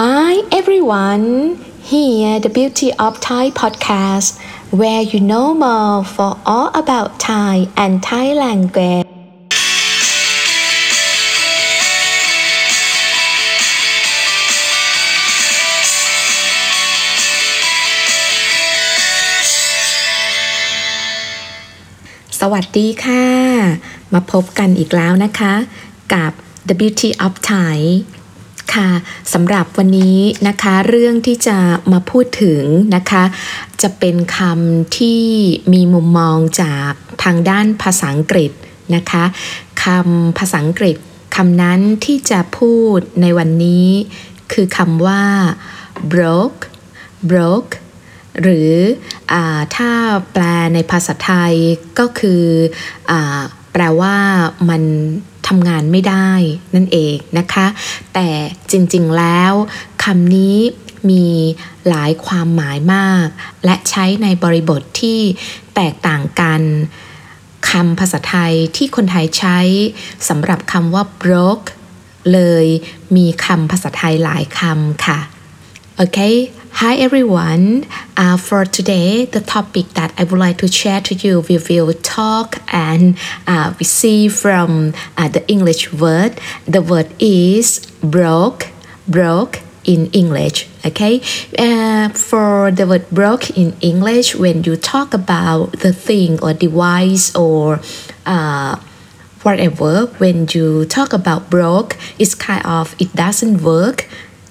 Hi everyone, here the Beauty of Thai podcast, where you know more for all about Thai and Thai language. สวัสดีค่ะ มาพบกันอีกแล้วนะคะ กับ The Beauty of Thai ค่ะสำหรับวันนี้นะคะเรื่องที่จะมาพูดถึงนะคะ จะเป็นคำที่มีมุมมองจากทางด้านภาษาอังกฤษนะคะคำภาษาอังกฤษคำนั้นที่จะพูดในวันนี้ คือคำว่า broke broke หรืออถ้าแปลในภาษาไทยก็คืออแปลว่ามัน ทำงานไม่ได้นั่นเองนะคะ แต่จริงๆแล้วคำนี้มีหลายความหมายมาก และใช้ในบริบทที่แตกต่างกันคำภาษาไทยที่คนไทยใช้สำหรับคำว่า broke เลยมีคำภาษาไทยหลายคำค่ะ Okay, hi everyone. Uh, for today, the topic that I would like to share to you, we will talk and uh, we see from uh, the English word. The word is broke, broke in English. Okay, uh, for the word broke in English, when you talk about the thing or device or uh, whatever, when you talk about broke, it's kind of it doesn't work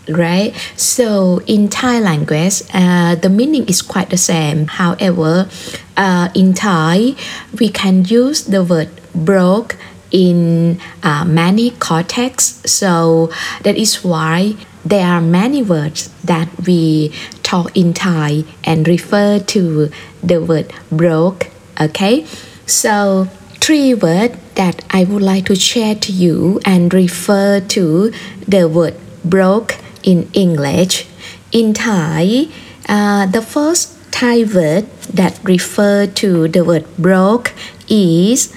right? So in Thai language, uh, the meaning is quite the same. However, uh, in Thai, we can use the word broke in uh, many contexts. So that is why there are many words that we talk in Thai and refer to the word broke. Okay, so three words that I would like to share to you and refer to the word broke in English. In Thai, uh, the first Thai word that refer to the word broke is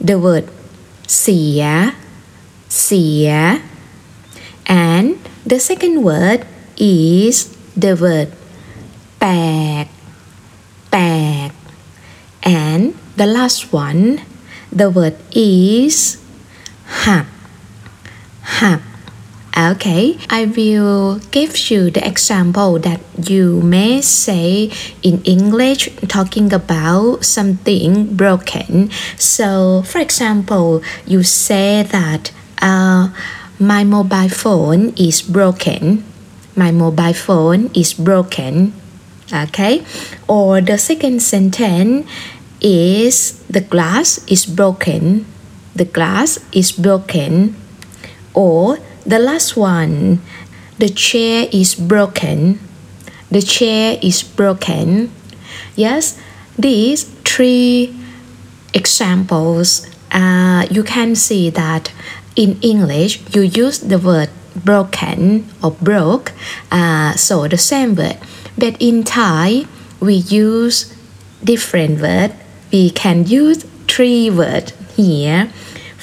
the word sia, sia, and the second word is the word bag, bag, and the last one, the word is hak, hak. Okay, I will give you the example that you may say in English talking about something broken. So, for example, you say that uh, my mobile phone is broken. My mobile phone is broken. Okay, or the second sentence is the glass is broken. The glass is broken. Or the last one, the chair is broken. The chair is broken. Yes, these three examples, uh, you can see that in English you use the word broken or broke, uh, so the same word. But in Thai, we use different word. We can use three words here.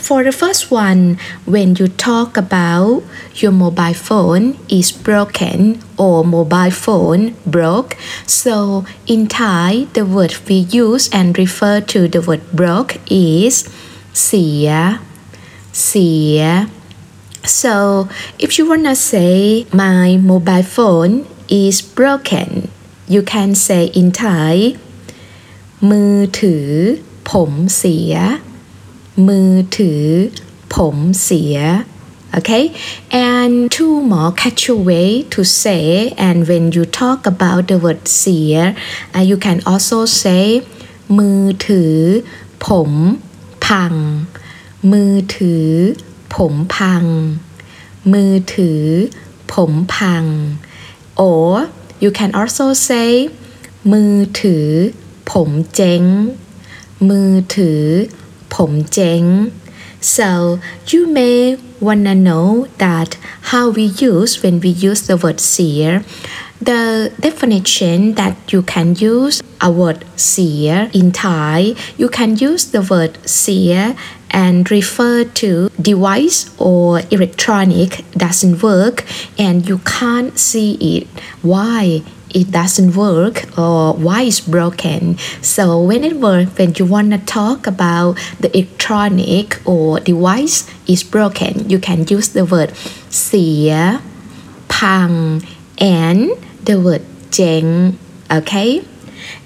For the first one, when you talk about your mobile phone is broken or mobile phone broke, so in Thai, the word we use and refer to the word broke is เสีย เสีย So if you wanna say my mobile phone is broken, you can say in Thai มือถือ ผมเสีย มือถือ ผมเสีย okay and two more casual way to say and when you talk about the word เสีย uh, you can also say มือถือ ผมพัง มือถือ ผมพัง มือถือ ผมพัง or you can also say มือถือ ผมเจ๊ง มือถือ ผมเจ๊ง so you may wanna know that how we use when we use the word เสีย the definition that you can use a word sia in Thai, you can use the word sia and refer to device or electronic doesn't work and you can't see it. Why? it doesn't work or why it's broken. So whenever when you wanna talk about the electronic or device is broken, you can use the word เสีย pang and the word เจ๊ง okay?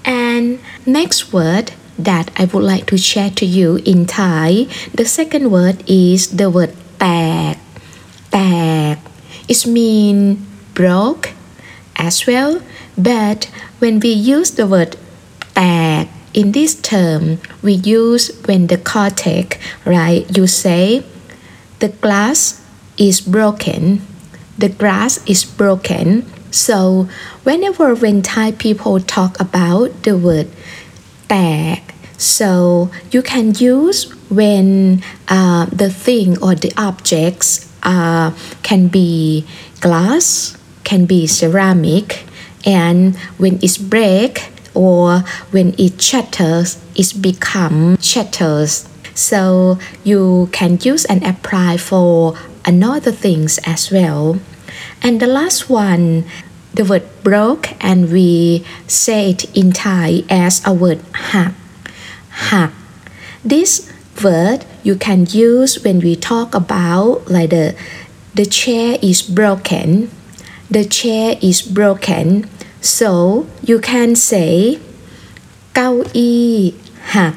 And next word that I would like to share to you in Thai, the second word is the word แตกแตก it mean broke as well but when we use the word แตก in this term we use when the context right you say the glass is broken the glass is broken so whenever when Thai people talk about the word แตก so you can use when uh, the thing or the objects uh, can be glass can be ceramic and when it's break or when it shatters it become shatters. So you can use and apply for another things as well. And the last one the word broke and we say it in Thai as a word hak hak this word you can use when we talk about like the the chair is broken. The chair is broken. so you can say เก้าอี้หัก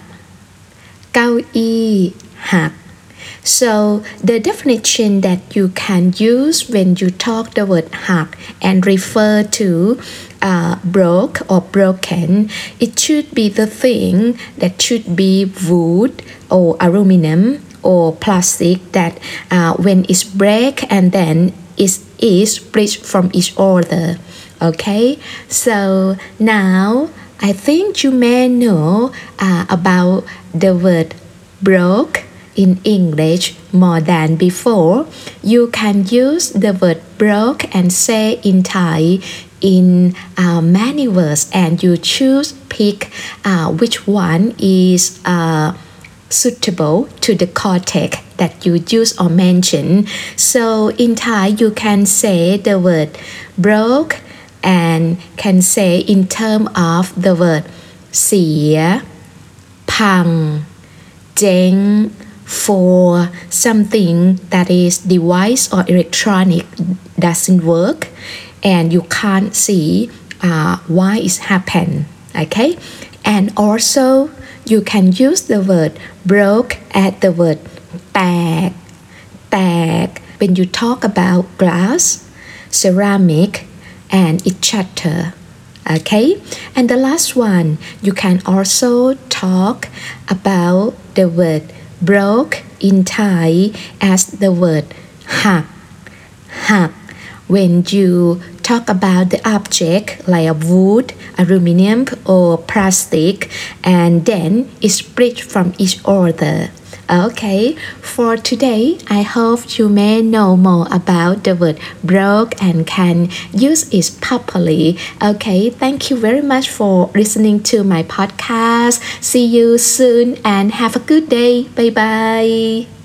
เก้าอี้หัก so the definition that you can use when you talk the word หัก and refer to uh, broke or broken it should be the thing that should be wood or aluminum or plastic that uh, when it's break and then it is split from each other okay so now I think you may know uh, about the word broke in English more than before. You can use the word broke and say in Thai in uh, many words and you choose pick uh, which one is uh, suitable to the context that you use or mention. So in Thai you can say the word broke and can say in term of the word เสีย พัง เจ๊ง for something that is device or electronic doesn't work and you can't see uh, why it happened okay and also you can use the word broke at the word แตก แตก when you talk about glass ceramic and each chapter. Okay, and the last one, you can also talk about the word broke in Thai as the word hak hak when you talk about the object like a wood, aluminum or plastic and then it's split from each other Okay, for today, I hope you may know more about the word broke and can use it properly. Okay, thank you very much for listening to my podcast. See you soon and have a good day. Bye bye.